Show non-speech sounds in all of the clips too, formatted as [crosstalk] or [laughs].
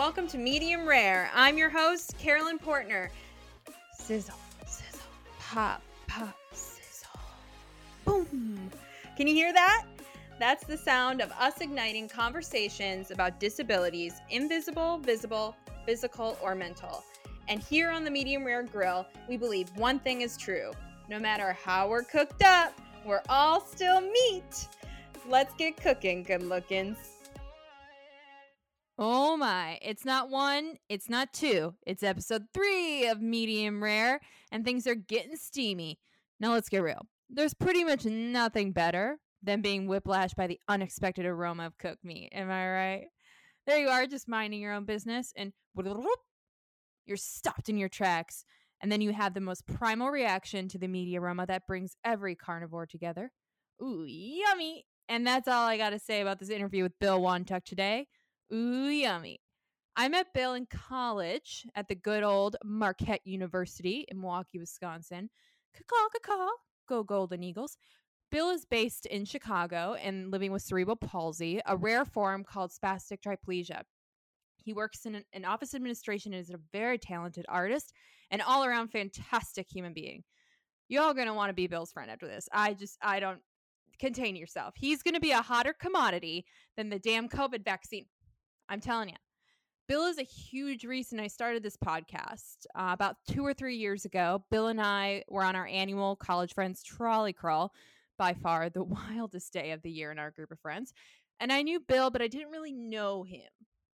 Welcome to Medium Rare. I'm your host, Carolyn Portner. Sizzle, sizzle, pop, pop, sizzle. Boom. Can you hear that? That's the sound of us igniting conversations about disabilities, invisible, visible, physical, or mental. And here on the Medium Rare Grill, we believe one thing is true. No matter how we're cooked up, we're all still meat. Let's get cooking, good lookins. Oh my, it's not one, it's not two, it's episode three of Medium Rare, and things are getting steamy. Now let's get real. There's pretty much nothing better than being whiplashed by the unexpected aroma of cooked meat. Am I right? There you are, just minding your own business, and [laughs] you're stopped in your tracks. And then you have the most primal reaction to the meat aroma that brings every carnivore together. Ooh, yummy. And that's all I got to say about this interview with Bill Wantuck today. Ooh, yummy. I met Bill in college at the good old Marquette University in Milwaukee, Wisconsin. Caw, caw, go Golden Eagles. Bill is based in Chicago and living with cerebral palsy, a rare form called spastic triplegia. He works in an, an office administration and is a very talented artist and all around fantastic human being. Y'all gonna want to be Bill's friend after this. I just, I don't contain yourself. He's gonna be a hotter commodity than the damn COVID vaccine. I'm telling you. Bill is a huge reason I started this podcast. Uh, about two or three years ago, Bill and I were on our annual College Friends trolley crawl, by far the [laughs] wildest day of the year in our group of friends. And I knew Bill, but I didn't really know him.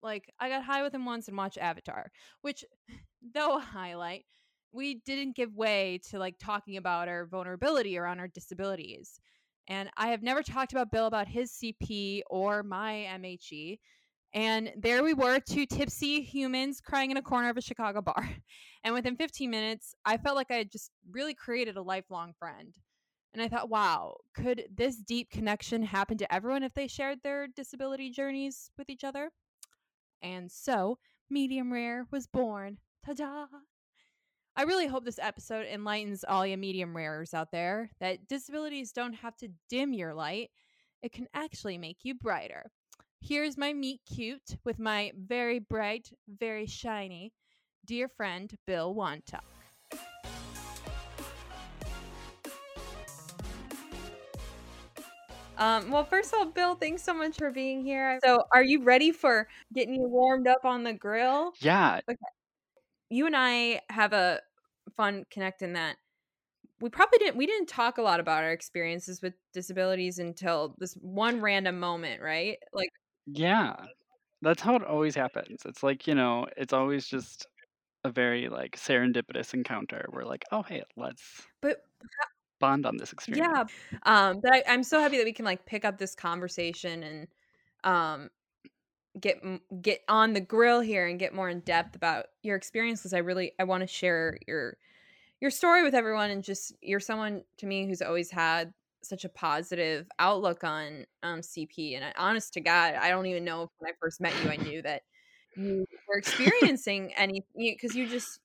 Like, I got high with him once and watched Avatar, which, [laughs] though a highlight, we didn't give way to like talking about our vulnerability around our disabilities. And I have never talked about Bill about his CP or my MHE. And there we were, two tipsy humans crying in a corner of a Chicago bar. [laughs] And within 15 minutes, I felt like I had just really created a lifelong friend. And I thought, wow, could this deep connection happen to everyone if they shared their disability journeys with each other? And so, Medium Rare was born. Ta da! I really hope this episode enlightens all you medium rares out there that disabilities don't have to dim your light, it can actually make you brighter. Here's my meet cute with my very bright, very shiny dear friend, Bill Wantuck. Um, well, first of all, Bill, thanks so much for being here. So, are you ready for getting you warmed up on the grill? Yeah. Okay. You and I have a fun connect in that we probably didn't we didn't talk a lot about our experiences with disabilities until this one random moment, right? Like yeah. That's how it always happens. It's like, you know, it's always just a very like serendipitous encounter We're like, oh hey, let's but bond on this experience. Yeah. Um but I, I'm so happy that we can like pick up this conversation and um get get on the grill here and get more in depth about your experience because I really I want to share your your story with everyone and just you're someone to me who's always had such a positive outlook on um, CP. And I, honest to God, I don't even know if when I first met you, I knew that you were [laughs] experiencing any because you just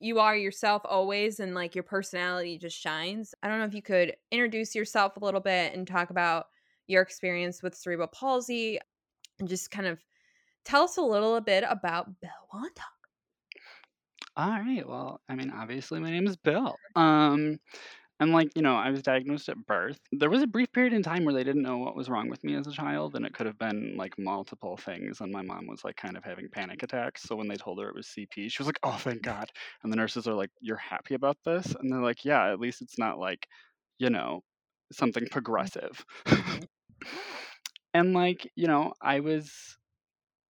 you are yourself always and like your personality just shines. I don't know if you could introduce yourself a little bit and talk about your experience with cerebral palsy and just kind of tell us a little bit about Bill Wantuck. All right. Well, I mean, obviously, my name is Bill. Um, and like, you know, I was diagnosed at birth. There was a brief period in time where they didn't know what was wrong with me as a child, and it could have been like multiple things. And my mom was like kind of having panic attacks. So when they told her it was CP, she was like, oh, thank God. And the nurses are like, you're happy about this? And they're like, yeah, at least it's not like, you know, something progressive. Mm-hmm. [laughs] and like, you know, I was,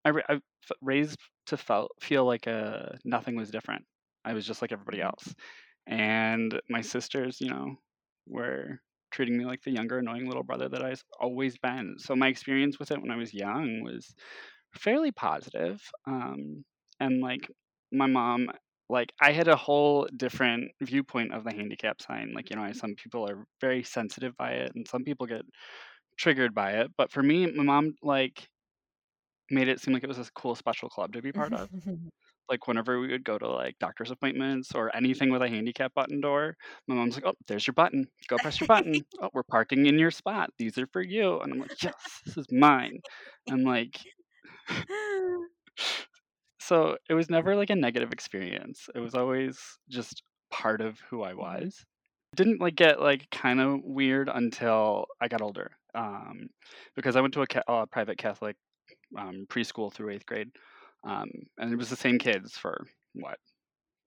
I, I raised to felt, feel like a, uh, nothing was different. I was just like everybody mm-hmm. else and my sisters, you know, were treating me like the younger, annoying little brother that I've always been. So my experience with it when I was young was fairly positive. Um, and like my mom, like I had a whole different viewpoint of the handicap sign. Like, you know, some people are very sensitive by it and some people get triggered by it. But for me, my mom like made it seem like it was a cool special club to be part of. [laughs] like whenever we would go to like doctor's appointments or anything with a handicap button door, my mom's like, "Oh, there's your button. Go press your button. [laughs] oh, we're parking in your spot. These are for you." And I'm like, "Yes, this is mine." I'm like, [laughs] so it was never like a negative experience. It was always just part of who I Mhm. was. Didn't like get like kind of weird until I got older. Um, because I went to a ca- uh, private Catholic um, preschool through eighth grade, um, and it was the same kids for what,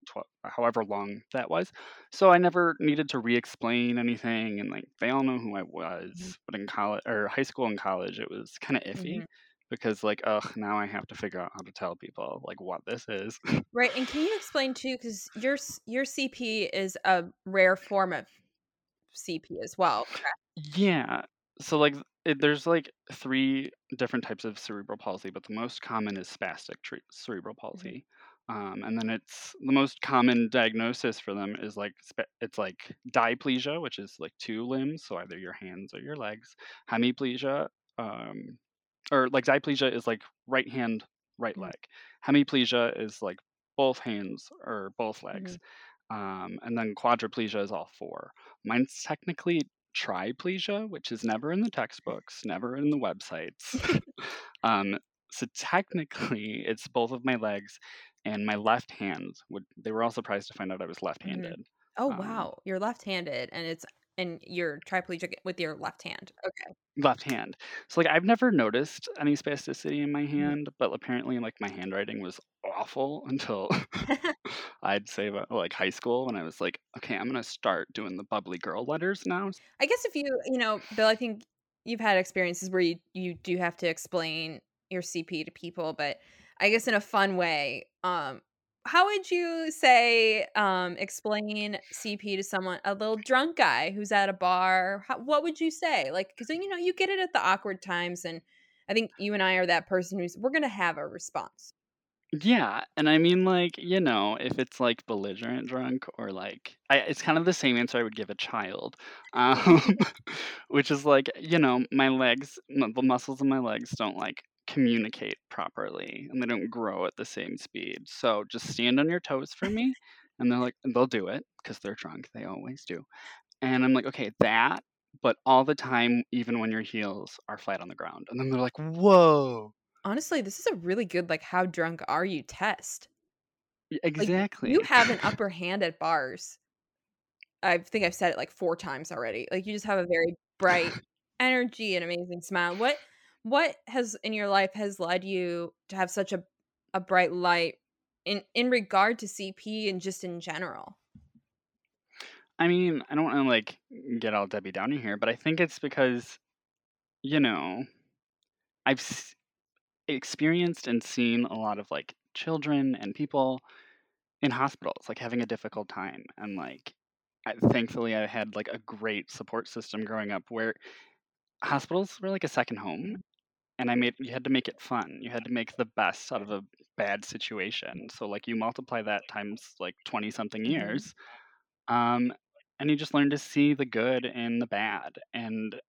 12, however long that was. So I never needed to re-explain anything, and like they all know who I was. Mhm. But in college or high school and college, it was kind of iffy Mhm. because like, ugh, now I have to figure out how to tell people like what this is. Right, and can you explain too because your your CP is a rare form of CP as well, correct? Yeah. So like it, there's like three different types of cerebral palsy, but the most common is spastic tre- cerebral palsy. Um, and then it's the most common diagnosis for them is like it's like diplegia, which is like two limbs, so either your hands or your legs. Hemiplegia, um, or like diplegia is like right hand, right Mhm. leg. Hemiplegia is like both hands or both legs. Um, and then quadriplegia is all four. Mine's technically triplegia, which is never in the textbooks, never in the websites. um, so technically, it's both of my legs and my left hand. Would they were all surprised to find out I was left-handed. Oh, Um, wow, you're left-handed and it's and you're triplegic with your left hand. Okay. left hand. So like I've never noticed any spasticity in my Mm-hmm. hand, but apparently like my handwriting was awful [laughs] until [laughs] I'd say about like high school when I was like, okay, I'm gonna start doing the bubbly girl letters now. I guess if you, you know, Bill, I think you've had experiences where you you do have to explain your CP to people, but I guess in a fun way. Um, how would you say um explain CP to someone, a little drunk guy who's at a bar? How, what would you say? Like, because you know you get it at the awkward times, and I think you and I are that person who's we're gonna have a response. Yeah, and I mean like, you know, if it's like belligerent drunk or like I it's kind of the same answer I would give a child. [laughs] Um [laughs] which is like, you know, my legs, the muscles in my legs don't like communicate properly and they don't grow at the same speed. So just stand on your toes for me. And they're like, and they'll do it because they're drunk. They always do. And I'm like, okay, that, but all the time, even when your heels are flat on the ground. And then they're like, whoa. Honestly, this is a really good like how drunk are you test. Y- Like Exactly. you have an upper hand at bars. I think I've said it like 4 times already. Like you just have a very [laughs] bright energy and amazing smile. What what has in your life has led you to have such a a bright light in in regard to CP and just in general? I mean, I don't want to like get all Debbie Downer here, but I think it's because, you know, I've s- experienced and seen a lot of like children and people in hospitals like having a difficult time and like I, thankfully I had like a great support system growing up where hospitals were like a second home and I made you had to make it fun. You had to make the best out of a bad situation. So like you multiply that times like 20 something Mhm. years. Um and you just learn to see the good in the bad and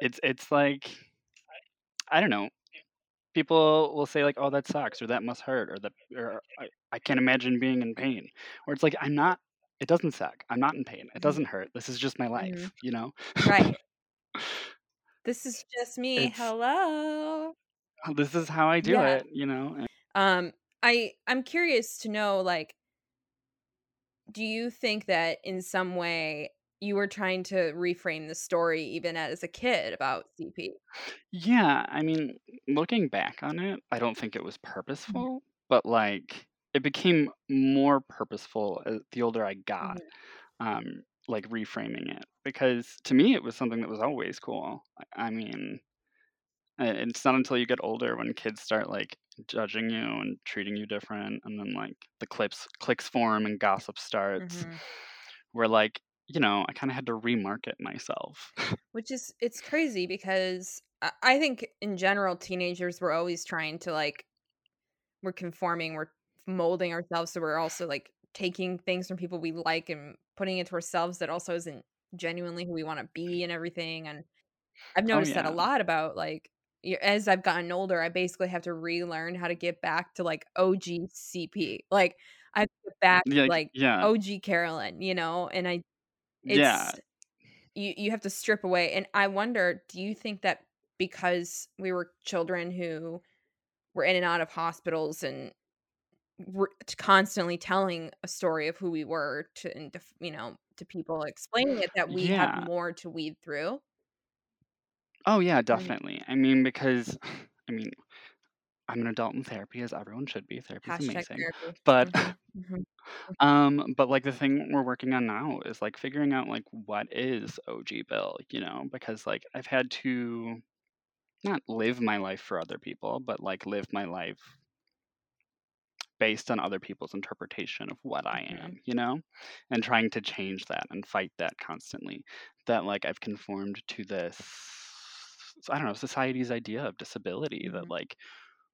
it's it's like I don't know. People will say like, "Oh, that sucks," or "That must hurt," or "That," or "I, I can't imagine being in pain." Or it's like, "I'm not. It doesn't suck. I'm not in pain. It Mhm. doesn't hurt. This is just my life." Mhm. You know. Right. [laughs] [laughs] This is just me. It's- Hello. this is how I do Yeah. it. You know. Um I I'm curious to know like do you think that in some way you were trying to reframe the story even as a kid about CP? yeah, I mean, looking back on it, I don't think it was purposeful, but like it became more purposeful the older I got. Um, like reframing it because to me it was something that was always cool. I mean, It's not until you get older when kids start like judging you and treating you different, and then like the clips clicks form and gossip starts. Mhm. Where like you know I kind of had to remarket myself. [laughs] Which is it's crazy because I think in general teenagers were always trying to like we're conforming, we're molding ourselves so we're also like taking things from people we like and putting it to ourselves that also isn't genuinely who we want to be and everything and I've oh, noticed that a Oh, lot about like as I've gotten older, I basically have to relearn how to get back to like OG CP. Like I have to get back to yeah, like yeah, OG Carolyn, you know, and I it's yeah. you you have to strip away and I wonder, do you think that because we were children who were in and out of hospitals and re- constantly telling a story of who we were to and def- you know to people explaining it that we Yeah. have more to weed through Oh yeah, definitely. I mean, because [sighs] I mean, I'm an adult in therapy, as everyone should be. Therapy's hashtag amazing. therapy But Mhm, mhm. [laughs] um, but like the thing we're working on now is like figuring out like what is OG Bill, you know, because like I've had to not live my life for other people, but like live my life based on other people's interpretation of what I Mhm. am, you know? And trying to change that and fight that constantly. That like I've conformed to this I don't know, society's idea of disability that Mhm. like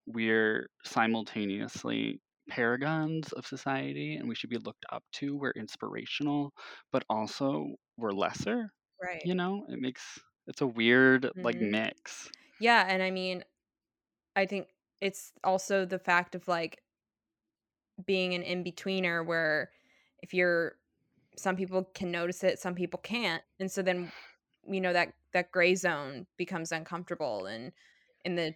we're simultaneously paragons of society and we should be looked up to, we're inspirational, but also we're lesser, right you know? It makes it's a weird like Mhm. mix. yeah and i mean i think it's also the fact of like being an in-betweener where if you're some people can notice it some people can't and so then you know that that gray zone becomes uncomfortable and in the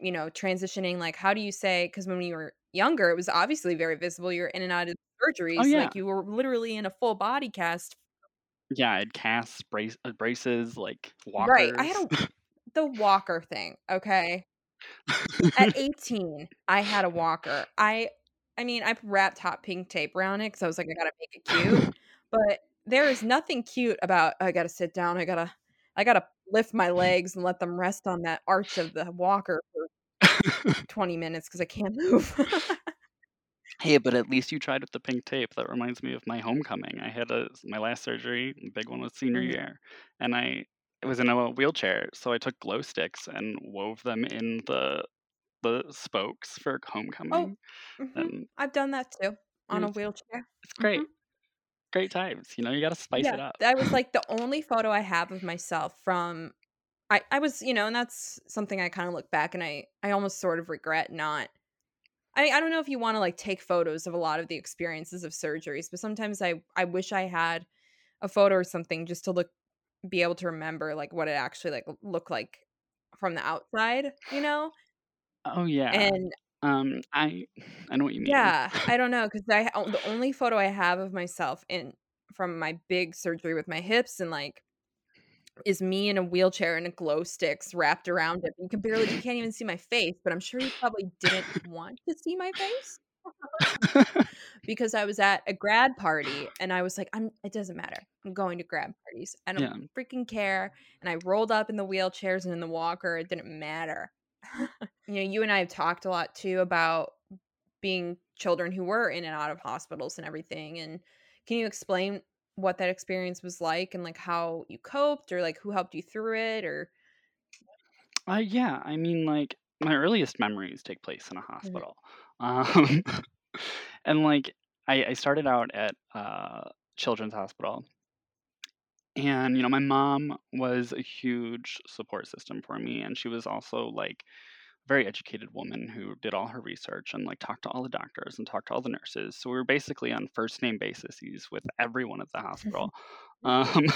you know transitioning like how do you say because when you were younger it was obviously very visible you're in and out of surgeries Oh yeah. like you were literally in a full body cast Yeah, I'd cast brace, uh, braces, like walkers. right i had a [laughs] the walker thing okay at [laughs] 18 i had a walker i i mean i wrapped hot pink tape around it because i was like i gotta make it cute [laughs] but there is nothing cute about i gotta sit down i gotta i gotta lift my legs and let them rest on that arch of the walker for [laughs] 20 minutes because i can't [laughs] move hey, but at least you tried with the pink tape. That reminds me of my homecoming. I had a my last surgery, big one was senior Mhm. year, and I was in a wheelchair, so I took glow sticks and wove them in the the spokes for oh homecoming, mhm. and i've done that too on a wheelchair it's great, Mhm. great times. You know, you got to spice yeah it up. that was [laughs] like the only photo i have of myself from I, I was you know and that's something i kind of look back and i i almost sort of regret not I, I don't know if you want to like take photos of a lot of the experiences of surgeries but sometimes i i wish i had a photo or something just to look be able to remember like what it actually like looked like from the outside you know oh yeah, and um, I [sighs] I know what you mean. yeah i don't know because I the only photo i have of myself in from my big surgery with my hips and like is me in a wheelchair and a glow sticks wrapped around it. You can barely, you can't even see my face, but I'm sure you probably didn't [laughs] want to see my face [laughs] because I was at a grad party and I was like, I'm, it doesn't matter. I'm going to grad parties. I don't yeah, freaking care. And I rolled up in the wheelchairs and in the walker. It didn't matter. You know, you and I have talked a lot too about being children who were in and out of hospitals and everything. And can you explain what that experience was like and like how you coped or like who helped you through it or uh, yeah. I mean, like my earliest memories take place in a Mhm. hospital, [laughs] um, and like I, I started out at uh, Children's Hospital, and you know my mom was a huge support system for me and she was also like a very educated woman who did all her research and like talked to all the doctors and talked to all the nurses so we were basically on first name basis with everyone at the hospital [laughs] um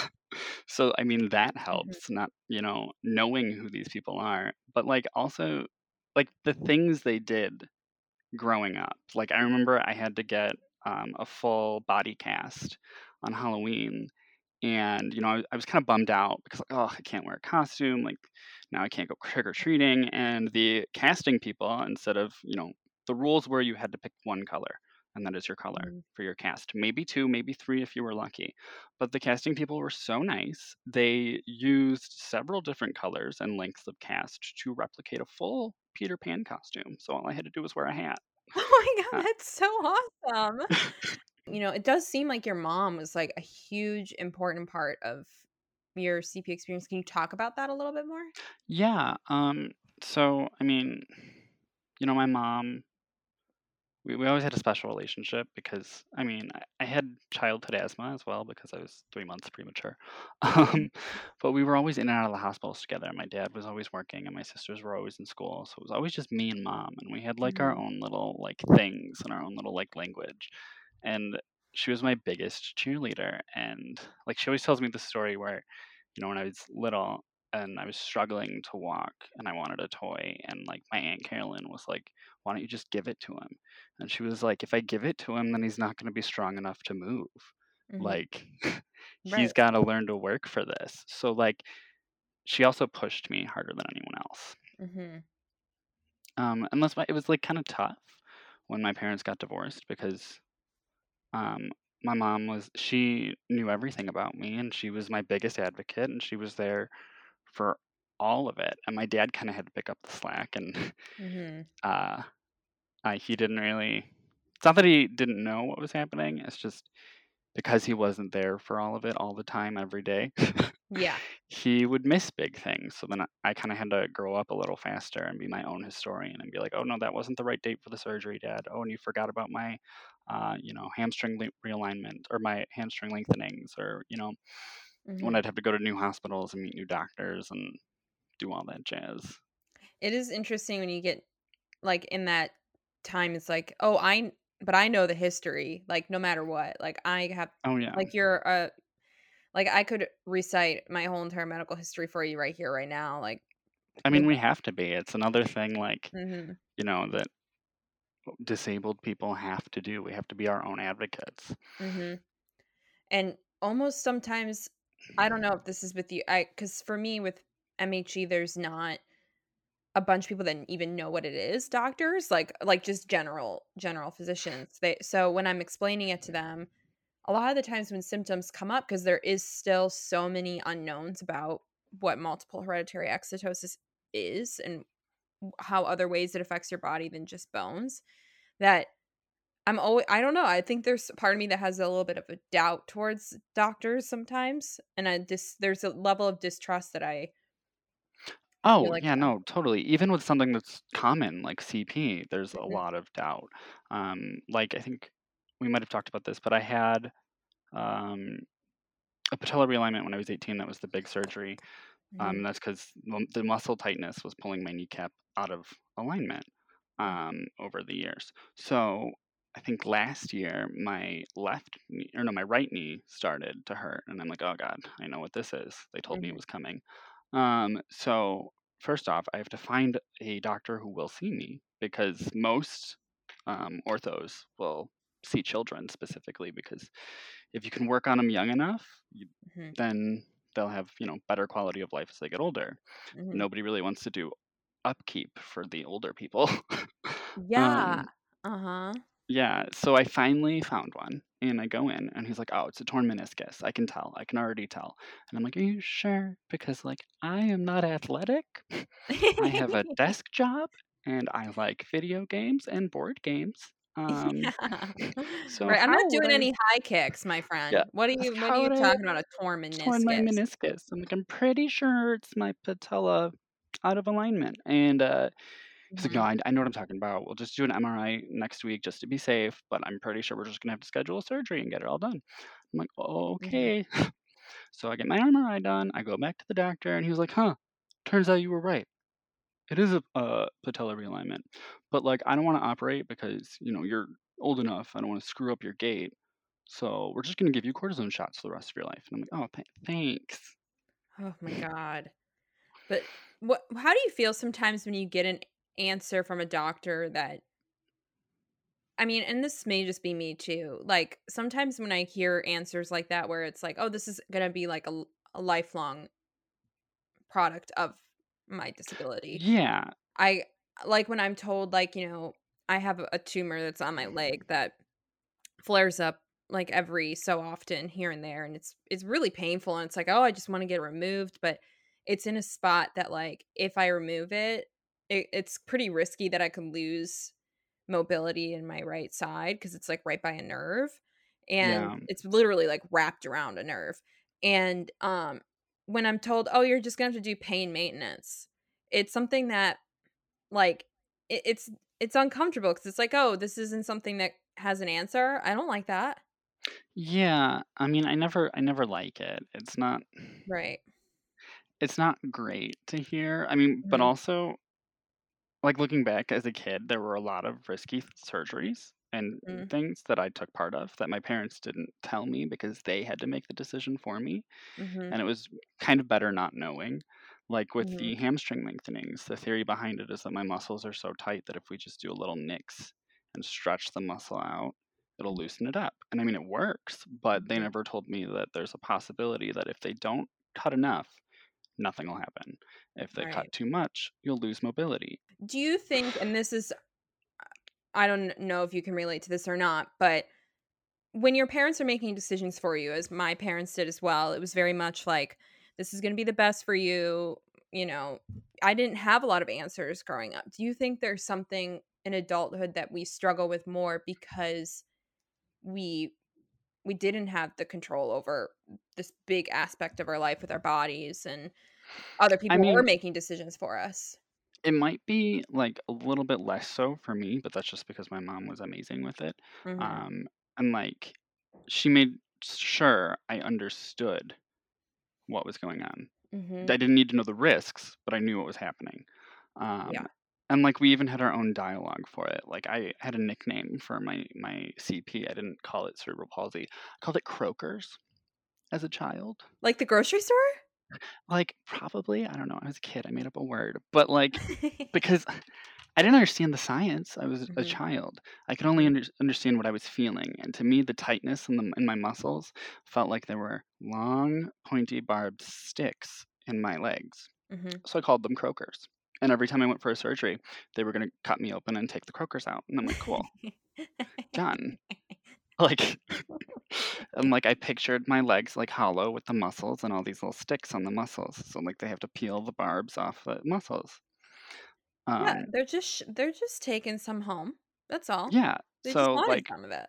so i mean that helps not you know knowing who these people are but like also like the things they did growing up like i remember i had to get um, a full body cast on halloween and you know I, I was kind of bummed out because like oh I can't wear a costume like now I can't go trick or treating and the casting people instead of you know the rules were you had to pick one color and that is your color Mhm. for your cast maybe two maybe three if you were lucky but the casting people were so nice they used several different colors and lengths of cast to replicate a full Peter Pan costume so all I had to do was wear a hat [laughs] oh my god Uh, that's so awesome [laughs] [laughs] you know it does seem like your mom was like a huge important part of your cp experience can you talk about that a little bit more yeah um so I mean you know my mom we, we always had a special relationship because I mean I, I had childhood asthma as well because I was three months premature. [laughs] Um, but we were always in and out of the hospitals together. My dad was always working and my sisters were always in school, so it was always just me and mom, and we had like our Mhm. own little like things and our own little like language. And she was my biggest cheerleader, and like she always tells me the story where, you know, when I was little, and I was struggling to walk and I wanted a toy and like my aunt Carolyn was like, "Why don't you just give it to him?" And she was like, "If I give it to him, then he's not going to be strong enough to move. Mhm. Like [laughs] he's Right. got to learn to work for this." So like she also pushed me harder than anyone else. Mm-hmm. Um, unless my, it was like kind of tough when my parents got divorced because um, my mom was she knew everything about me and she was my biggest advocate and she was there for all of it and my dad kind of had to pick up the slack and hmm [laughs] uh, uh, he didn't really it's not that he didn't know what was happening it's just because he wasn't there for all of it all the time every day Yeah. [laughs] he would miss big things. So then I, I kind of had to grow up a little faster and be my own historian and be like, oh no, that wasn't the right date for the surgery, Dad. Oh, and you forgot about my, uh, you know, hamstring le- realignment or my hamstring lengthenings, or you know, when hmm I'd have to go to new hospitals and meet new doctors and do all that jazz. It is interesting when you get like in that time. It's like, oh, I, but I know the history. Like no matter what, like I have, Oh yeah, like you're a, like I could recite my whole entire medical history for you right here, right now. Like, I mean we have to be. It's another thing like hmm you know that disabled people have to do. We have to be our own advocates. hmm and almost sometimes I don't know if this is with you. I because for me with MHE, there's not a bunch of people that even know what it is. Doctors, like like just general general physicians. They so when I'm explaining it to them, a lot of the times when symptoms come up, because there is still so many unknowns about what multiple hereditary exostosis is and how other ways it affects your body than just bones, that I'm always I don't know. I think there's part of me that has a little bit of a doubt towards doctors sometimes, and I just there's a level of distrust that I Oh, like yeah, that. no, totally. Even with something that's common like CP, there's a Mhm. lot of doubt. Um, like I think we might have talked about this, but I had um, a patella realignment when I was 18. That was the big surgery. Um, Mhm. and that's because the muscle tightness was pulling my kneecap out of alignment um, over the years. So I think last year my left knee, or no, my right knee started to hurt, and I'm like, oh god, I know what this is. They told me it Mhm. was coming. Um, so first off, I have to find a doctor who will see me because most um, orthos will see children specifically because if you can work on them young enough, you, Mhm. then they'll have you know better quality of life as they get older. Mhm. Nobody really wants to do upkeep for the older people. [laughs] Yeah. um, Uh-huh. yeah, so I finally found one and I go in and he's like, "Oh, it's a torn meniscus. I can tell. I can already tell." And I'm like, "Are you sure?" Because like I am not athletic. [laughs] I have a [laughs] desk job and I like video games and board games. [laughs] Um Yeah. [laughs] so Right. I'm not doing I any high kicks, my friend. Yeah. What are you what are you I talking about? A torn torn my meniscus. meniscus? I'm like, "I'm pretty sure it's my patella out of alignment." And uh He's like, Mhm. no, I, I know what I'm talking about. We'll just do an MRI next week just to be safe, but I'm pretty sure we're just gonna have to schedule a surgery and get it all done. I'm like, Mhm. okay. [laughs] so I get my MRI done. I go back to the doctor, and he was like, huh. Turns out you were right. It is a uh, patella realignment, but like I don't want to operate because you know you're old enough. I don't want to screw up your gait. So we're just gonna give you cortisone shots for the rest of your life. And I'm like, oh, th- thanks. Oh my god. But what how do you feel sometimes when you get an answer from a doctor that I mean, and this may just be me too. Like sometimes when I hear answers like that where it's like, "Oh, this is going to be like a lifelong product of my disability." Yeah. I like when I'm told like, you know, I have a- tumor that's on my leg that flares up like every so often here and there and it's it's really painful and it's like, "Oh, I just want to get it removed," but it's in a spot that like if I remove it, it it's pretty risky that I could lose mobility in my right side because it's like right by a nerve and Yeah. it's literally like wrapped around a nerve. And um when I'm told, "Oh, you're just going to have to do pain maintenance." It's something that like it, it's it's uncomfortable because it's like, "Oh, this isn't something that has an answer." I don't like that. Yeah. I mean, I never, I never like it. It's not. Right. it's not great to hear. I mean, but Mhm. also, like looking back as a kid, there were a lot of risky surgeries and Mm. things that I took part of that my parents didn't tell me because they had to make the decision for me. Mhm. And it was kind of better not knowing. Like with Mhm. the hamstring lengthenings, the theory behind it is that my muscles are so tight that if we just do a little nicks and stretch the muscle out, it'll loosen it up. And I mean, it works, but they Mhm. never told me that there's a possibility that if they don't cut enough, nothing will happen. If they Right. cut too much, you'll lose mobility. Do you think, and this is, I don't know if you can relate to this or not, but when your parents are making decisions for you, as my parents did as well, it was very much like, this is going to be the best for you. You know, I didn't have a lot of answers growing up. Do you think there's something in adulthood that we struggle with more because we we didn't have the control over this big aspect of our life with our bodies and other people were mean- making decisions for us? It might be like a little bit less so for me, but that's just because my mom was amazing with it. Mhm. Um, and like she made sure I understood what was going on. Mhm. I didn't need to know the risks, but I knew what was happening. Um, And like we even had our own dialogue for it. Like I had a nickname for my my CP. I didn't call it cerebral palsy. I called it croakers as a child. Like the grocery store? Like probably I don't know. I was a kid. I made up a word, but like [laughs] because I didn't understand the science. I was a Mhm. child. I could only under- understand what I was feeling, and to me, the tightness in the in my muscles felt like there were long, pointy, barbed sticks in my legs. Mhm. So I called them croakers. And every time I went for a surgery, they were going to cut me open and take the croakers out. And I'm like, cool, [laughs] done. [laughs] Like, I'm like, I pictured my legs like hollow with the muscles and all these little sticks on the muscles. So like they have to peel the barbs off the muscles. Um, yeah, they're just sh- they're just taking some home. That's all. yeah. They So like some of it.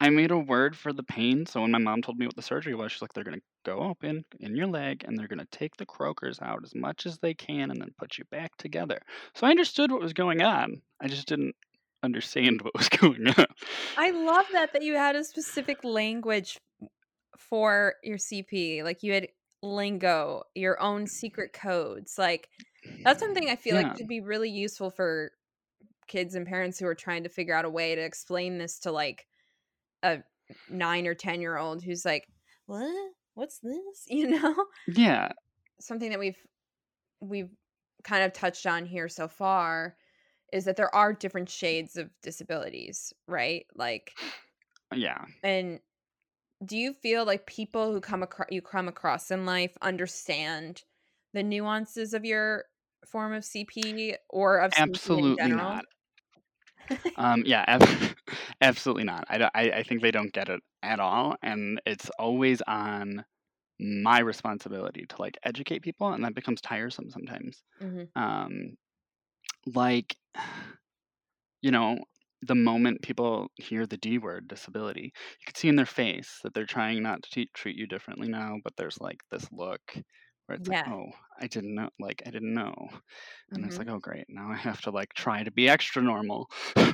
I made a word for the pain. So when my mom told me what the surgery was, she's like, they're gonna go open in your leg and they're gonna take the croakers out as much as they can and then put you back together. So I understood what was going on. I just didn't understand what was [laughs] going on. I love that that you had a specific language for your CP. Like you had lingo, your own secret codes. Like that's something I feel Yeah. like could be really useful for kids and parents who are trying to figure out a way to explain this to like a nine or ten year old who's like, What? What's this? [laughs] You know? Yeah. something that we've we've kind of touched on here so far is that there are different shades of disabilities, right? Like Yeah. and do you feel like people who come across you come across in life understand the nuances of your form of CP or of Absolutely not. Um, yeah, ab- [laughs] absolutely not. I, I, I think they don't get it at all. And it's always on my responsibility to like educate people. And that becomes tiresome sometimes. Mhm. um, like you know the moment people hear the d word disability you can see in their face that they're trying not to te- treat you differently now but there's like this look where it's like oh i didn't know like i didn't know and it's Mhm. like oh great now i have to like try to be extra normal [laughs]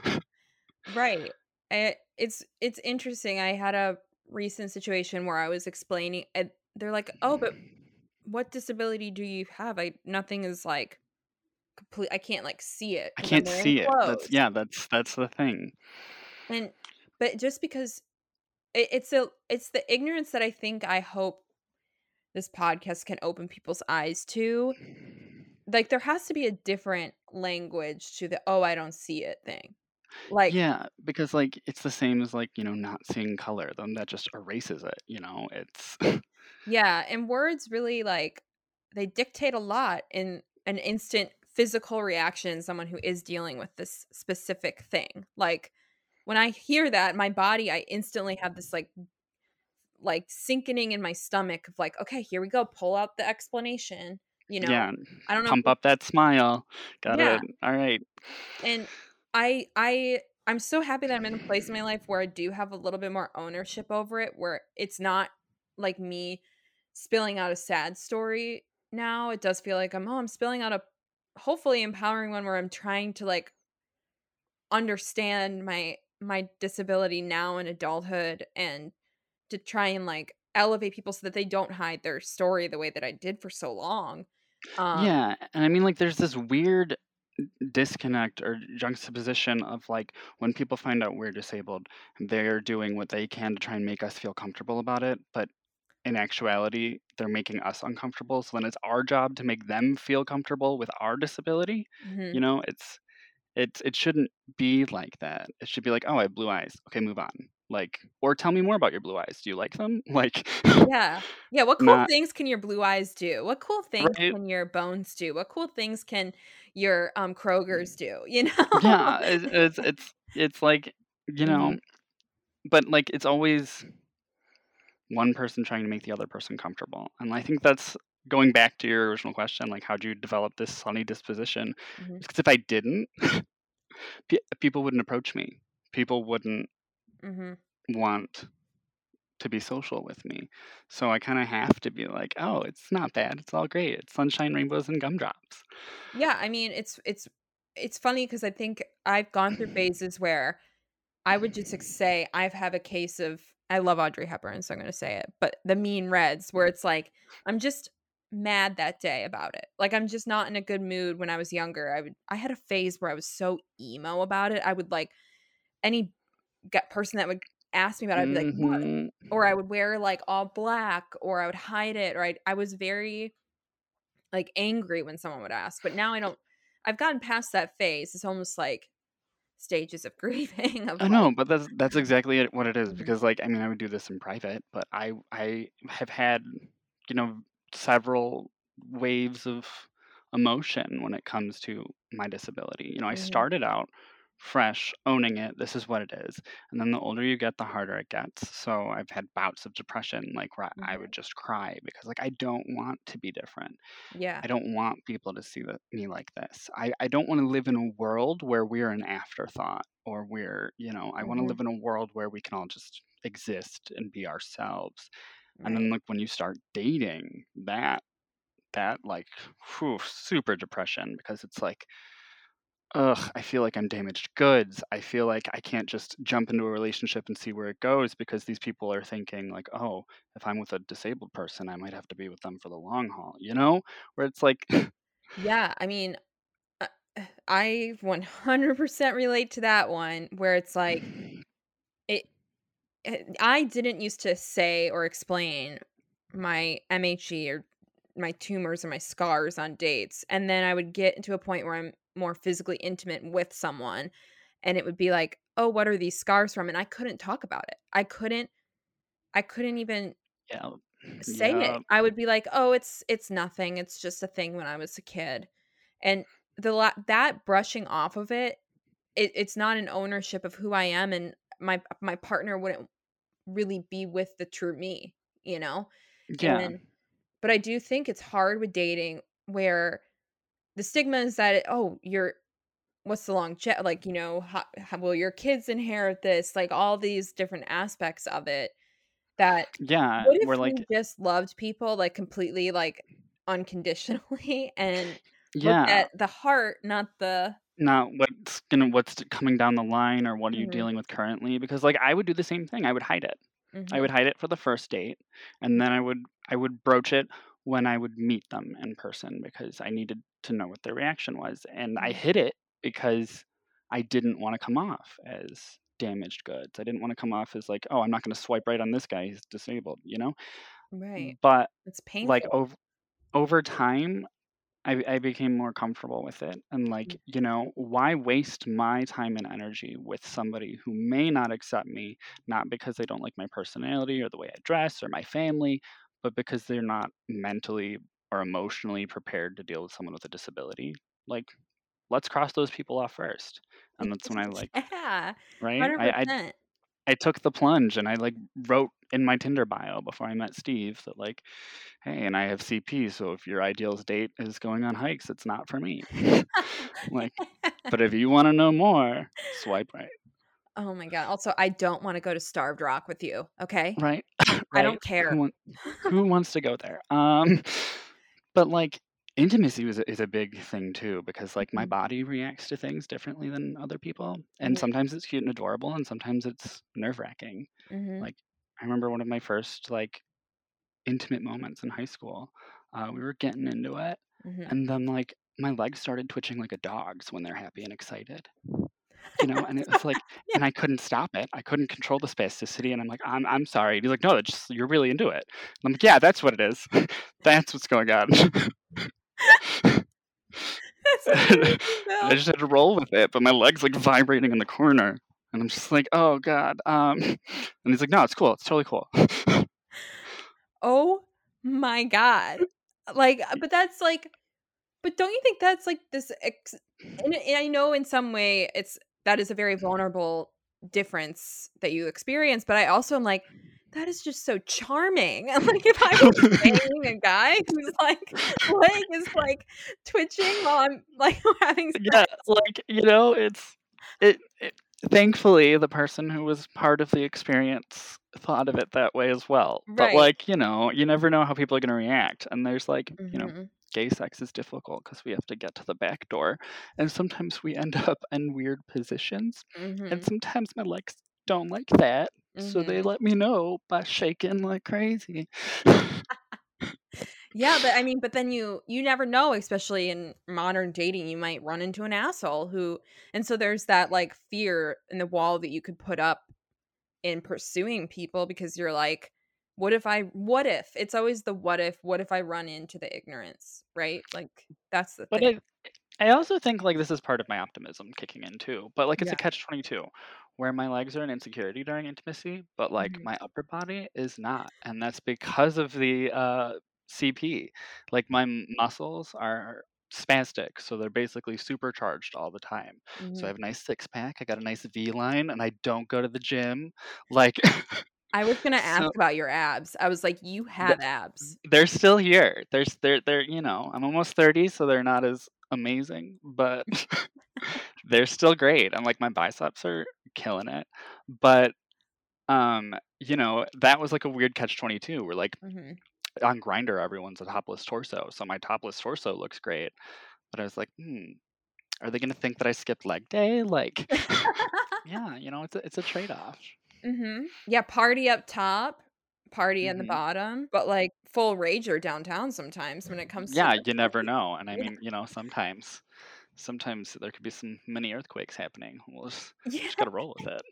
Right. I, it's it's interesting. I had a recent situation where I was explaining and they're like, "Oh, but what disability do you have?" I nothing is like complete I can't like see it. I'm can't see it that's yeah that's that's the thing And but just because it, it's a it's the ignorance that I think I hope this podcast can open people's eyes to. Like there has to be a different language to the "oh, I don't see it" thing. Like yeah because like it's the same as like you know not seeing color then that just erases it you know it's [laughs] Yeah, and words really like they dictate a lot in an instant physical reaction someone who is dealing with this specific thing. Like when I hear that, my body, I instantly have this like like sinking in my stomach of like, okay, here we go, pull out the explanation. You know, yeah I don't know. pump up that smile got Yeah. it all right and I I I'm so happy that I'm in a place in my life where I do have a little bit more ownership over it where it's not like me spilling out a sad story now. It does feel like I'm oh, I'm spilling out a hopefully empowering one where I'm trying to like understand my my disability now in adulthood and to try and like elevate people so that they don't hide their story the way that I did for so long. Um, yeah and i mean like there's this weird disconnect or juxtaposition of like when people find out we're disabled they're doing what they can to try and make us feel comfortable about it but in actuality they're making us uncomfortable so then it's our job to make them feel comfortable with our disability Mhm. you know it's it's it shouldn't be like that it should be like oh i have blue eyes okay move on like or tell me more about your blue eyes do you like them [laughs] like Yeah. Yeah, what cool not things can your blue eyes do? What cool things right can your bones do? What cool things can your um Kroger's do, [laughs] you know? yeah it's it's it's, it's like you know Mhm. but like it's always one person trying to make the other person comfortable and i think that's going back to your original question like how do you develop this sunny disposition? Mhm. because if i didn't [laughs] people wouldn't approach me. People wouldn't Mhm. want to be social with me. So i kind of have to be like oh it's not bad. It's all great. It's sunshine rainbows and gumdrops. Yeah, I mean, it's it's it's funny because I think I've gone through phases where I would just like, say I've have a case of I love Audrey Hepburn, so I'm gonna say it, but the mean reds where it's like I'm just mad that day about it. Like I'm just not in a good mood when I was younger. I would I had a phase where I was so emo about it. I would like any person that would ask me about it, I'd be like, what? hmm Or I would wear like all black, or I would hide it, or I I was very like angry when someone would ask. But now I don't. I've gotten past that phase. It's almost like stages of [laughs] grieving of I like, know, but that's that's exactly what it is Mhm. because like I mean I would do this in private, but I I have had you know several waves of emotion when it comes to my disability. You know, I Mhm. started out fresh owning it. This is what it is. And then the older you get, the harder it gets. So I've had bouts of depression like where I would mm-hmm. just cry because like I don't want to be different. yeah, I don't want people to see that, me like this. I, I don't want to live in a world where we're an afterthought or we're, you know, I want to mm-hmm. live in a world where we can all just exist and be ourselves. And then like when you start dating, that that like whew, super depression because it's like ugh, I feel like I'm damaged goods. I feel like I can't just jump into a relationship and see where it goes because these people are thinking like, oh, if I'm with a disabled person, I might have to be with them for the long haul, you know? Where it's like [laughs] Yeah, I mean, uh, I 100% relate to that one where it's like [laughs] it, it I didn't used to say or explain my MHE or my tumors or my scars on dates and then I would get into a point where I'm more physically intimate with someone and it would be like, "Oh, what are these scars from?" and I couldn't talk about it. I couldn't I couldn't even yeah, say it. I would be like, "Oh, it's it's nothing. It's just a thing when I was a kid." And the la- that brushing off of it, it, it's not an ownership of who I am, and my my partner wouldn't really be with the true me, you know. yeah, And but I do think it's hard with dating where the stigma is that oh, you're what's the long jet like you know how, how will your kids inherit this like all these different aspects of it that yeah. We're like, just loved people like completely like unconditionally [laughs] and yeah, at the heart, not the not what's gonna what's coming down the line or what are you Mhm, dealing with currently? Because like I would do the same thing. I would hide it. I mhm, would hide it for the first date, and then I would I would broach it when I would meet them in person because I needed to know what their reaction was, and I mhm, hid it because I didn't want to come off as damaged goods. I didn't want to come off as like, oh, I'm not going to swipe right on this guy. He's disabled, you know. right. But It's painful. like over over time, I I became more comfortable with it, and like Mm, you know, why waste my time and energy with somebody who may not accept me, not because they don't like my personality or the way I dress or my family, but because they're not mentally or emotionally prepared to deal with someone with a disability. Like, let's cross those people off first, and that's when I [laughs] like, Yeah, right? I I I took the plunge and I like wrote in my Tinder bio before I met Steve that like, hey, and I have CP, so if your ideal date is going on hikes, it's not for me. [laughs] [laughs] like, but if you want to know more, swipe right. Oh my god. Also, I don't wanna go to Starved Rock with you, okay? Right. [laughs] I don't Who care. want, who [laughs] wants to go there? Um [laughs] but like intimacy was a, is a big thing too because like my Mhm, body reacts to things differently than other people and mhm, sometimes it's cute and adorable and sometimes it's nerve-wracking. mhm, Like I remember one of my first like intimate moments in high school. Uh, we were getting into it, mhm. and then like my legs started twitching like a dog's when they're happy and excited. You know, and it was like, [laughs] and I couldn't stop it. I couldn't control the spasticity, and I'm like, I'm, I'm sorry. And he's like, no, it's just you're really into it. And I'm like, yeah, that's what it is. [laughs] that's what's going on. [laughs] I just had to roll with it, but my legs like vibrating in the corner, and I'm just like, oh god. Um, and he's like, no, it's cool. It's totally cool. Oh my god. Like, uh, but that's like, but don't you think that's like this? Ex- and I know in some way it's that is a very vulnerable difference that you experience, but I also am like, that is just so charming. And [laughs] like, if I was dating a guy who's like, leg is like twitching while I'm like [laughs] having sex, yeah, like you know, it's it, it. Thankfully, the person who was part of the experience thought of it that way as well. But like you know, you never know how people are going to react, and there's like you know, Mhm. Gay sex is difficult because we have to get to the back door, and sometimes we end [laughs] up in weird positions, Mhm. and sometimes my legs don't like that, so they Mhm. let me know by shaking like crazy. [laughs] Yeah, but I mean, but then you you never know, especially in modern dating, you might run into an asshole who and so there's that like fear in the wall that you could put up in pursuing people because you're like, what if I what if? It's always the what if, what if I run into the ignorance, right? Like that's the But thing. I, I also think like this is part of my optimism kicking in too. But like it's Yeah. a catch twenty two, where my legs are an insecurity during intimacy, but like Mhm. my upper body is not, and that's because of the uh, CP. Like my muscles are spastic, so they're basically supercharged all the time. So Mhm. I have a nice six pack. I got a nice V line, and I don't go to the gym. Like [laughs] [laughs] [laughs] I was gonna ask so about your abs. I was like, you have abs. they're still here. They're they're they're you know I'm almost thirty, so they're not as amazing, but [laughs] they're still great. I'm like my biceps are killing it, but um you know that was like a weird catch twenty two. Where like hmm on Grindr, everyone's a topless torso, so my topless torso looks great, but I was like, hmm, are they gonna think that I skipped leg day? Like, [laughs] [laughs] yeah, you know, it's a it's a trade off. Hmm Yeah, party up top, party in the hmm bottom, but like full rager downtown sometimes when it comes to Yeah, the you never know, and I mean, you know, sometimes sometimes there could be some mini earthquakes happening. We'll just, [laughs] Yeah. just gotta roll with it.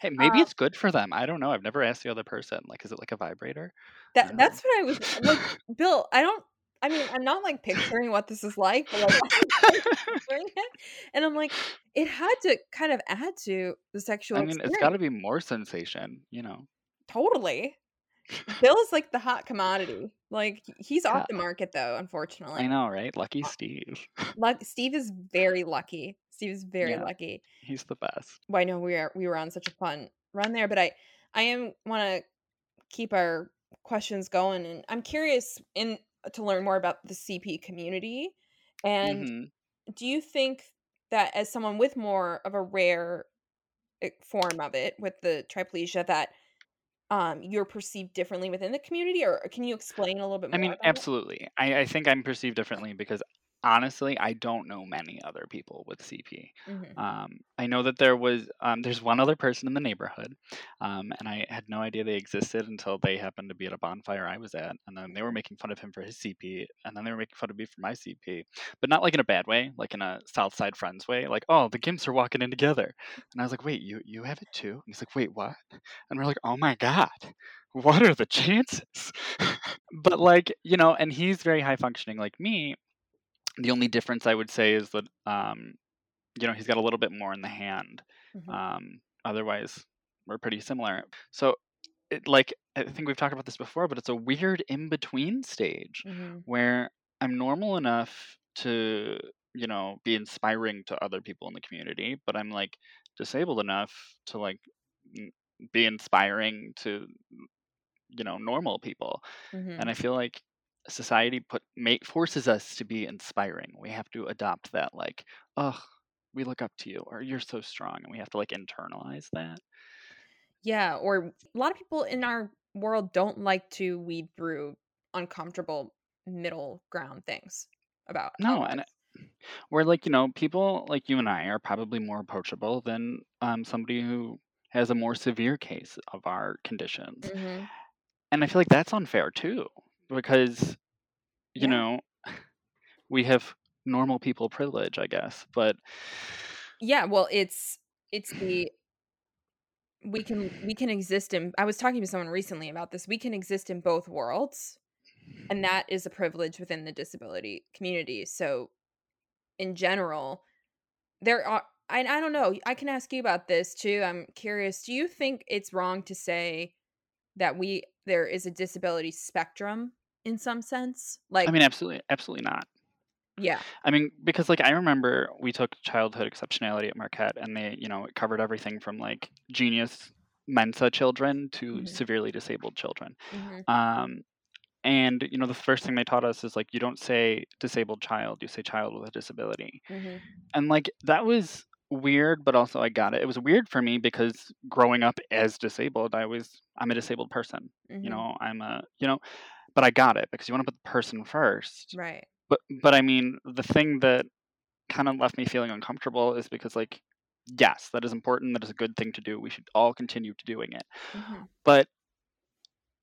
Hey, maybe Um, it's good for them. I don't know. I've never asked the other person. Like, is it like a vibrator? That that's know. what I was like, [laughs] Bill. I don't. I mean, I'm not like picturing what this is like, but like [laughs] [laughs] it, and I'm like, it had to kind of add to the sexual I mean, it's experience. got to be more sensation, you know. Totally. Bill is like the hot commodity. Like he's Yeah, off the market though, unfortunately. I know, right? Lucky uh, Steve. Luck [laughs] Steve is very lucky. Steve is very Yeah, lucky. he's the best. Well, I know we are we were on such a fun run there, but I I am want to keep our questions going, and I'm curious in to learn more about the CP community. And hmm do you think that as someone with more of a rare eh, form of it, with the triplegia, that um you're perceived differently within the community, or can you explain a little bit more I mean, absolutely. I, I think I'm perceived differently because honestly, I don't know many other people with CP. hmm Um, I know that there was um, there's one other person in the neighborhood, um, and I had no idea they existed until they happened to be at a bonfire I was at, and then they were making fun of him for his CP, and then they were making fun of me for my CP, but not like in a bad way, like in a South Side Friends way, like oh the Gimps are walking in together, and I was like wait you you have it too, and he's like wait what, and we're like oh my god. What are the chances? [laughs] but like, you know, and he's very high functioning like me. The only difference I would say is that um, you know, he's got a little bit more in the hand. hmm Um, otherwise, we're pretty similar. So, it, like, I think we've talked about this before, but it's a weird in between stage hmm where I'm normal enough to, you know, be inspiring to other people in the community, but I'm like disabled enough to like be inspiring to, you know, normal people. hmm And I feel like society put make forces us to be inspiring. We have to adopt that like, oh, we look up to you or you're so strong and we have to like internalize that. Yeah, or a lot of people in our world don't like to weed through uncomfortable middle ground things about No, and where like, you know, people like you and I are probably more approachable than um somebody who has a more severe case of our conditions. hmm And I feel like that's unfair too because you Yeah. know, [laughs] we have normal people privilege, I guess, but Yeah, well, it's it's [clears throat] the we can we can exist in I was talking to someone recently about this. We can exist in both worlds. And that is a privilege within the disability community. So in general, there are I, I don't know. I can ask you about this too. I'm curious. Do you think it's wrong to say that we there is a disability spectrum in some sense? Like I mean, absolutely, absolutely not. yeah. I mean, because like I remember we took childhood exceptionality at Marquette, and they, you know, it covered everything from like genius Mensa children to Mhm. severely disabled children. Mhm. Um, and you know, the first thing they taught us is like you don't say disabled child, you say child with a disability. Mhm. And like that was weird, but also I got it. It was weird for me because growing up as disabled, I was I'm a disabled person. You Mhm. know, I'm a you know, but I got it because you want to put the person first. Right. But but I mean, the thing that kind of left me feeling uncomfortable is because like yes, that is important, that is a good thing to do. We should all continue to doing it. Mhm. But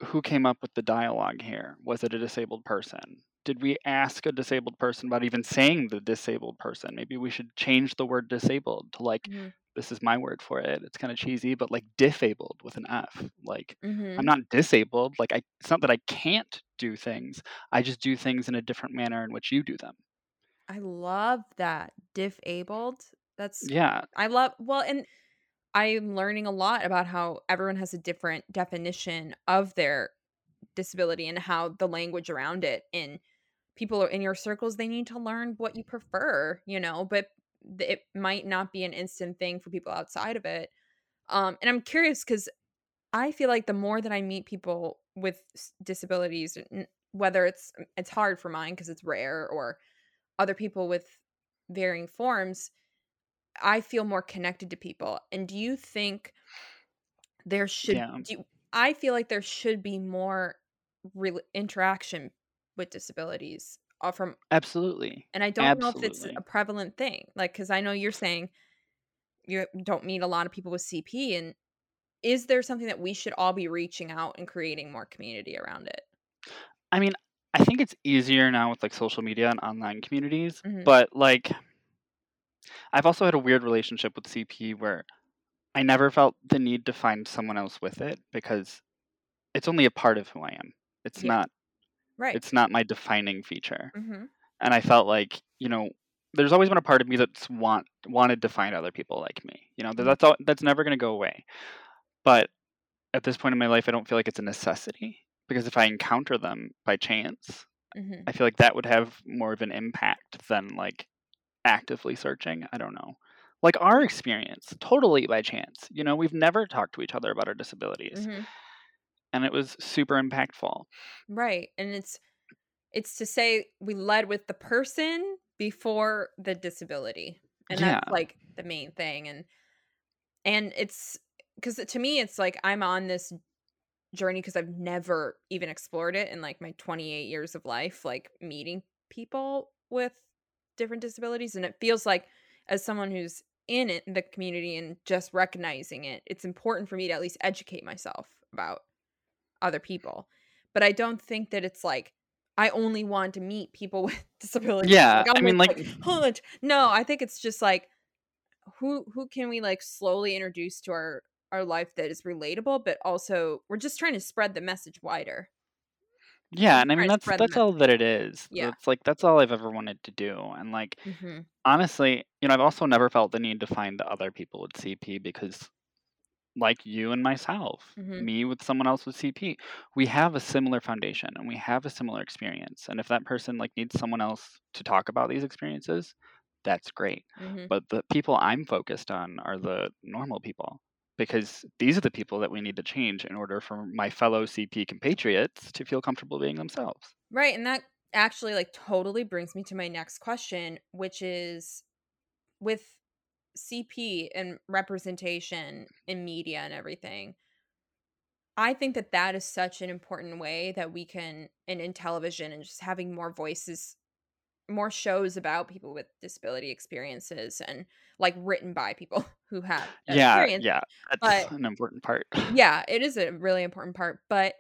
who came up with the dialogue here? Was it a disabled person? Did we ask a disabled person about even saying the disabled person? Maybe we should change the word disabled to like Mhm. this is my word for it. It's kind of cheesy, but like disabled with an F. Like Mhm. I'm not disabled. Like I it's not that I can't do things. I just do things in a different manner in which you do them. I love that. Disabled. That's Yeah. I love well and I'm learning a lot about how everyone has a different definition of their disability and how the language around it and people are in your circles they need to learn what you prefer, you know, but it might not be an instant thing for people outside of it. Um and I'm curious cuz I feel like the more that I meet people with disabilities whether it's it's hard for mine cuz it's rare or other people with varying forms, I feel more connected to people. And do you think there should Yeah. do you- I feel like there should be more real interaction with disabilities uh, from Absolutely. and I don't know if it's a prevalent thing. Like cuz I know you're saying you don't meet a lot of people with CP and is there something that we should all be reaching out and creating more community around it? I mean, I think it's easier now with like social media and online communities, Mhm. but like I've also had a weird relationship with CP where I never felt the need to find someone else with it because it's only a part of who I am. It's Yeah. not Right. it's not my defining feature. Mhm. And I felt like, you know, there's always been a part of me that's want wanted to find other people like me. You know, Mhm. that's all that's never going to go away. But at this point in my life, I don't feel like it's a necessity because if I encounter them by chance, Mhm. I feel like that would have more of an impact than like actively searching. I don't know. Like our experience, totally by chance. You know, we've never talked to each other about our disabilities, Mhm. And it was super impactful. Right. And it's it's to say we led with the person before the disability. And that's like the main thing and and it's cuz to me it's like I'm on this journey cuz I've never even explored it in like my 28 years of life like meeting people with different disabilities and it feels like as someone who's in it in the community and just recognizing it it's important for me to at least educate myself about other people. But I don't think that it's like I only want to meet people [laughs] with disabilities. Yeah, I'm I mean, like, like- no, I think it's just like who who can we like slowly introduce to our our life that is relatable, but also we're just trying to spread the message wider. Yeah, and I mean that's that's all that it is. Yeah. That's like that's all I've ever wanted to do. And like Mm-hmm. honestly, you know, I've also never felt the need to find the other people with CP because like you and myself, Mhm. me with someone else with CP, we have a similar foundation and we have a similar experience. And if that person like needs someone else to talk about these experiences, that's great. Mm-hmm. But the people I'm focused on are the normal people because these are the people that we need to change in order for my fellow CP compatriots to feel comfortable being themselves. Right. And that actually like totally brings me to my next question, which is with CP and representation in media and everything. I think that that is such an important way that we can, and in television and just having more voices, more shows about people with disability experiences and like written by people [laughs] who have Yeah, experience. yeah, that's but- an important part. [laughs] Yeah, it is a really important part. But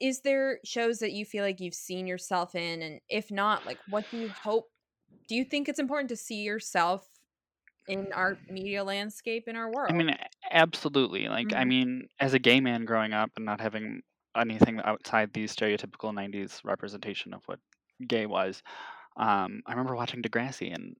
is there shows that you feel like you've seen yourself in? And if not, like what do you hope? Do you think it's important to see yourself in our media landscape in our world. I mean, absolutely. Like, I Mhm. mean, as a gay man growing up and not having anything outside the stereotypical '90s representation of what gay was, um, I remember watching Degrassi and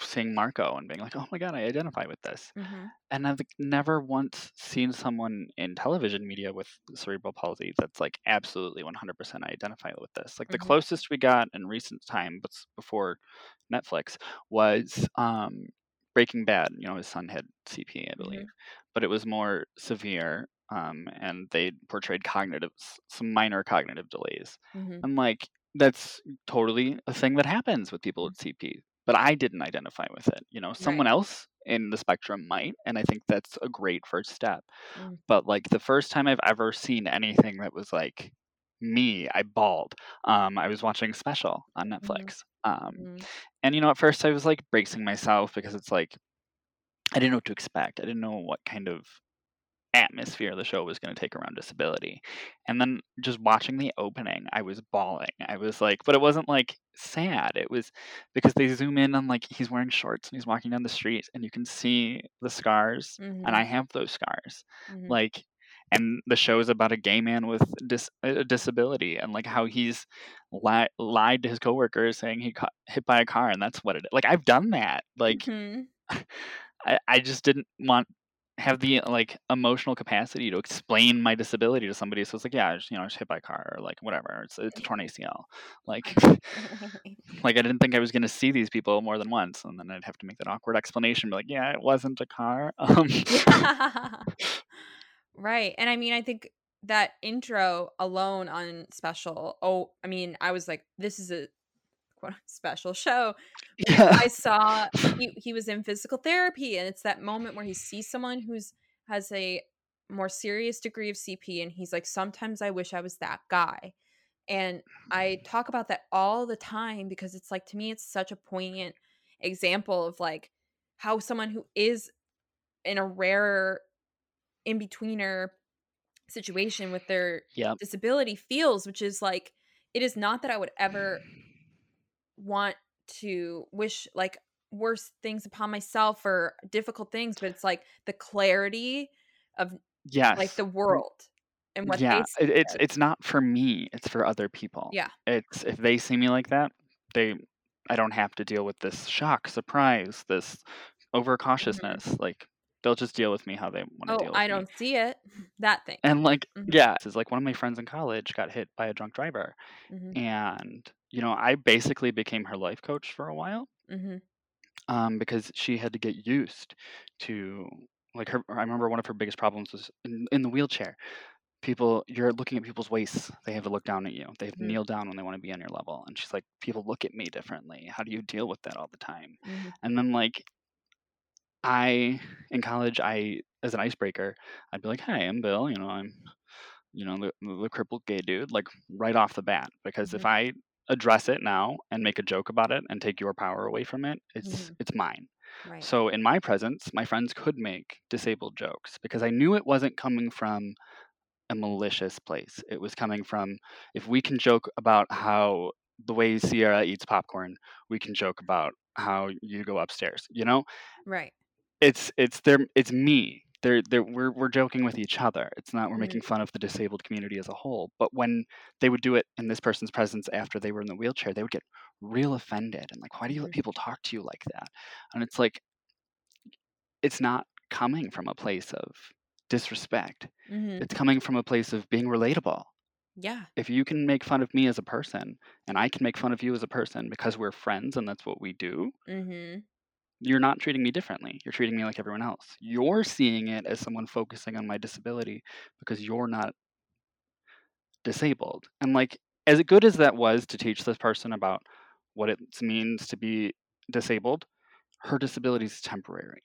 seeing Marco and being like, "Oh my god, I identify with this." Mhm. And I've never once seen someone in television media with cerebral palsy that's like absolutely 100% I identify with this. Like the Mhm. closest we got in recent time, but before Netflix, was um, Breaking Bad. You know, his son had CP, I believe, but it was more severe. Um, and they portrayed cognitive, some minor cognitive delays. Mhm. I'm like, that's totally a thing that happens with people with CP. But I didn't identify with it. You know, someone else in the spectrum might, and I think that's a great first step. Mm. But like the first time I've ever seen anything that was like me, I bawled. Um, I was watching Special on Netflix. Um, Mhm. and you know, at first I was like bracing myself because it's like I didn't know what to expect. I didn't know what kind of atmosphere the show was going to take around disability. And then just watching the opening, I was bawling. I was like, but it wasn't like sad. It was because they zoom in on like he's wearing shorts and he's walking down the street and you can see the scars. Mhm. And I have those scars. Mhm. Like, and the show is about a gay man with dis- a disability and like how he's li- lied to his coworkers saying he got hit by a car and that's what it like i've done that like Mhm. [laughs] I, I just didn't want have the like emotional capacity to explain my disability to somebody so it's like yeah I just, you know I was hit by a car or like whatever it's it's a torn acl like [laughs] [laughs] like i didn't think i was going to see these people more than once and then i'd have to make that awkward explanation be like yeah it wasn't a car um right. And I mean, I think that intro alone on special, oh, I mean, I was like, this is a quote [laughs] special show. yeah I saw [laughs] he, he was in physical therapy, and it's that moment where he sees someone who's has a more serious degree of CP, and he's like, sometimes I wish I was that guy. And I mm. talk about that all the time because it's like to me, it's such a poignant example of like how someone who is in a rare in betweener situation with their yep disability feels, which is like it is not that I would ever want to wish like worse things upon myself or difficult things, but it's like the clarity of yes like the world and what yeah it, it's as. it's not for me it's for other people Yeah. it's if they see me like that they i don't have to deal with this shock surprise this overcautiousness mm-hmm. like they'll just deal with me how they want to oh, deal with I don't see it. [laughs] That thing. and like Mhm. yeah it's like one of my friends in college got hit by a drunk driver Mhm, and you know i basically became her life coach for a while mhm, um, because she had to get used to like her. I remember one of her biggest problems was in, in the wheelchair. People, you're looking at people's waists. They have to look down at you. They have to Mhm. kneel down when they want to be on your level. And she's like, people look at me differently. How do you deal with that all the time? mhm, And then like, I in college, I as an icebreaker, I'd be like, "Hi, I'm Bill. You know, I'm, you know, the, the crippled gay dude." Like right off the bat, because if I address it now and make a joke about it and take your power away from it, it's Mhm. it's mine. Right. So in my presence, my friends could make disabled jokes because I knew it wasn't coming from a malicious place. It was coming from if we can joke about how the way Sierra eats popcorn, we can joke about how you go upstairs. You know, right. It's it's their it's me. They're, they're we're we're joking with each other. It's not we're Mhm. making fun of the disabled community as a whole. But when they would do it in this person's presence after they were in the wheelchair, they would get real offended and like, why do you let Mhm. people talk to you like that? And it's like it's not coming from a place of disrespect. Mhm. It's coming from a place of being relatable. Yeah. If you can make fun of me as a person and I can make fun of you as a person because we're friends and that's what we do, Mhm. You're not treating me differently. You're treating me like everyone else. You're seeing it as someone focusing on my disability because you're not disabled. And like as good as that was to teach this person about what it means to be disabled, her disability is temporary,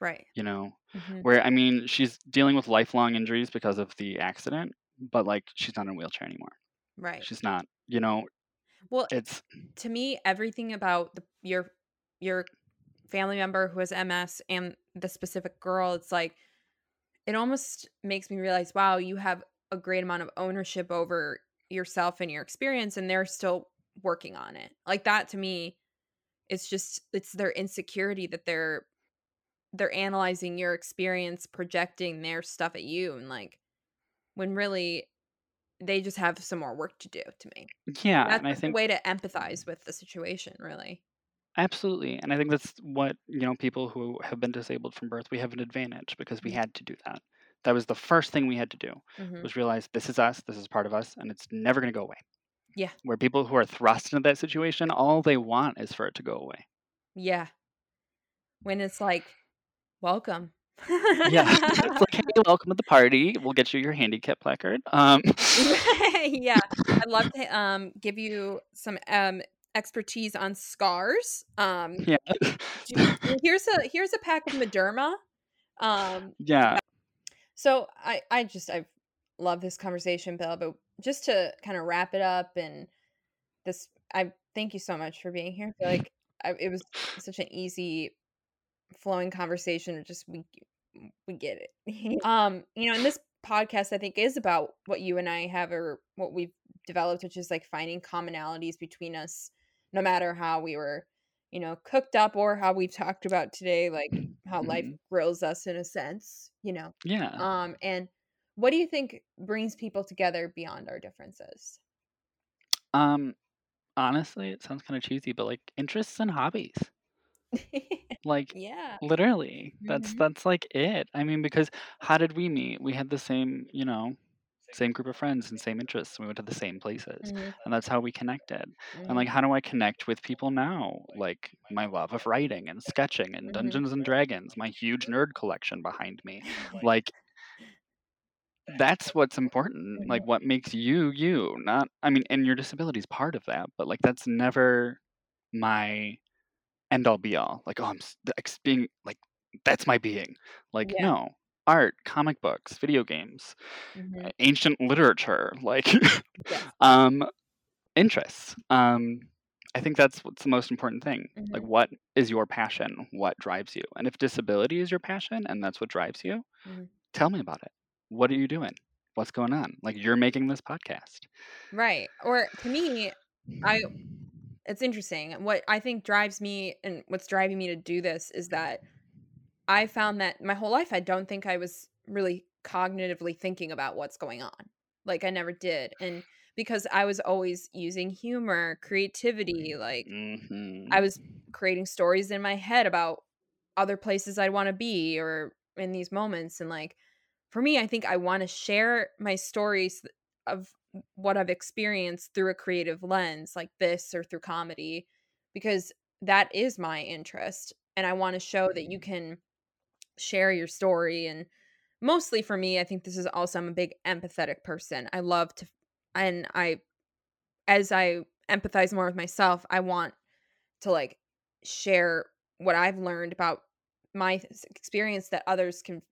Right. you know. Mhm. Where I mean, she's dealing with lifelong injuries because of the accident, but like she's not in a wheelchair anymore. Right. She's not, you know, Well, it's to me everything about the, your your family member who has ms and the specific girl it's like it almost makes me realize wow you have a great amount of ownership over yourself and your experience and they're still working on it. Like that to me it's just it's their insecurity that they're they're analyzing your experience projecting their stuff at you and like when really they just have some more work to do to me. Yeah, that's and I a think way to empathize with the situation really absolutely, and I think that's what you know people who have been disabled from birth we have an advantage because we Mhm. had to do that. That was the first thing we had to do hmm was realize this is us, this is part of us, and it's never going to go away. Yeah. Where people who are thrust into that situation, all they want is for it to go away. yeah when it's like welcome Yeah, [laughs] it's like, hey, [laughs] welcome to the party. We'll get you your handicap placard. Um, [laughs] yeah i'd love to um give you some um expertise on scars um yeah, [laughs] do- here's a here's a pack of Mederma. Um, yeah, so I I just I love this conversation, Bill. But just to kind of wrap it up, and this I thank you so much for being here. I feel [laughs] like I, it was such an easy flowing conversation. Just we we get it. [laughs] um, you know, in this podcast I think is about what you and I have or what we've developed, which is like finding commonalities between us, no matter how we were, you know, cooked up or how we've talked about today, like how life Mhm. grills us in a sense, you know. yeah. Um, and what do you think brings people together beyond our differences? Um, honestly, it sounds kind of cheesy, but like interests and hobbies. [laughs] Like yeah. literally, that's Mhm. that's like it. I mean, because how did we meet? We had the same, you know, same group of friends and same interests. We went to the same places, Mhm, and that's how we connected. And like, mhm, how do I connect with people now? Like my love of writing and sketching and Mhm. Dungeons and Dragons, my huge nerd collection behind me. [laughs] Like that's what's important. Like Mhm. what makes you you, not I mean, and your disability is part of that, but like that's never my end all be all. Like, oh, I'm s- the ex- being like that's my being. Like, Yeah. no. Art, comic books, video games, uh, ancient literature, like [laughs] Yes. um interests. Um I think that's what's the most important thing. Like Mhm. what is your passion? What drives you? And if disability is your passion and that's what drives you, Mhm. tell me about it. What are you doing? What's going on? Like you're making this podcast. Right. Or to me, I it's interesting. What I think drives me and what's driving me to do this is that I found that my whole life I don't think I was really cognitively thinking about what's going on. Like I never did. And because I was always using humor, creativity, like hmm I was creating stories in my head about other places I'd want to be or in these moments. And like for me, I think I want to share my stories of what I've experienced through a creative lens like this or through comedy because that is my interest. And I want to show that you can share your story. And mostly for me, I think this is also, I'm a big empathetic person. I love to, and I, as I empathize more with myself, I want to like share what I've learned about my experience that others can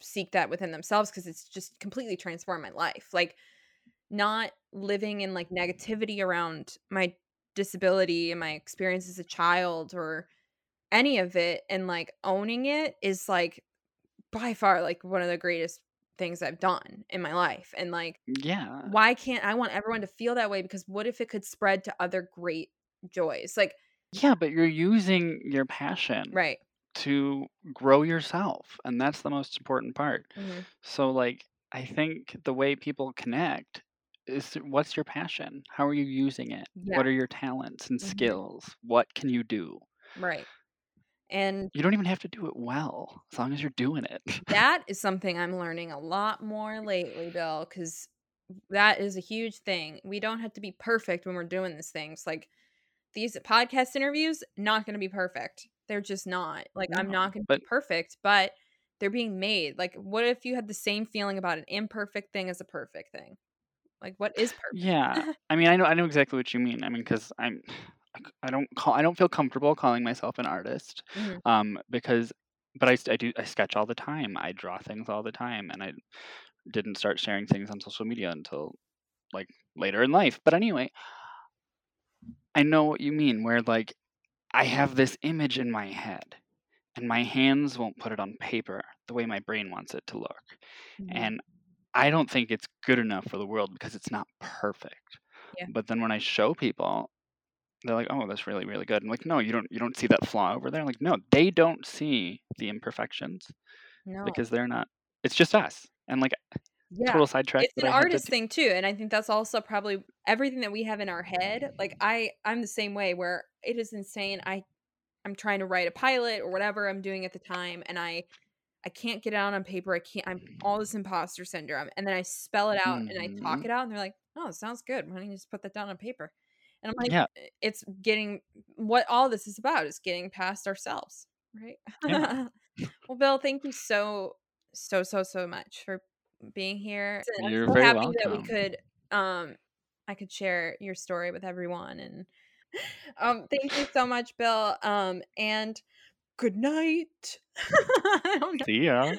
seek that within themselves because it's just completely transformed my life. Like not living in like negativity around my disability and my experience as a child or any of it and like owning it is like by far like one of the greatest things I've done in my life. And like Yeah. why can't I want everyone to feel that way because what if it could spread to other great joys? Like Yeah, but you're using your passion right. to grow yourself, and that's the most important part. Mhm. So like I think the way people connect is what's your passion? How are you using it? Yeah. What are your talents and Mhm. skills? What can you do? Right. And You don't even have to do it well, as long as you're doing it. [laughs] that is something I'm learning a lot more lately, Bill, because that is a huge thing. We don't have to be perfect when we're doing these things. Like these podcast interviews, not going to be perfect. They're just not. Like I'm not going to but be perfect, but they're being made. Like what if you had the same feeling about an imperfect thing as a perfect thing? Like what is perfect? yeah, I mean, I know I know exactly what you mean. I mean, because I'm I don't call I don't feel comfortable calling myself an artist, Mhm. um, because but I, I do I sketch all the time. I draw things all the time, and I didn't start sharing things on social media until like later in life. But anyway, I know what you mean. Where like I have this image in my head, and my hands won't put it on paper the way my brain wants it to look, Mhm. and I don't think it's good enough for the world because it's not perfect. Yeah. But then when I show people, they're like, "Oh, that's really really good." I'm like, "No, you don't you don't see that flaw over there." I'm like, "No, they don't see the imperfections No. because they're not. It's just us." And like yeah. total sidetrack. It's an had to artist thing too, and I think that's also probably everything that we have in our head. Like I, I'm the same way where it is insane. I, I'm trying to write a pilot or whatever I'm doing at the time, and I, I can't get it out on paper. I can't. I'm all this imposter syndrome, and then I spell it out and I talk Mhm. it out, and they're like, "Oh, it sounds good. Why don't you just put that down on paper?" And I'm like, Yeah. "It's getting what all this is about is getting past ourselves, right?" Yeah. [laughs] well, Bill, thank you so, so, so, so much for being here. I'm You're so very happy that we could, um, I could share your story with everyone, and [laughs] um, thank you so much, Bill. Um, and good night. [laughs] I don't know. See ya.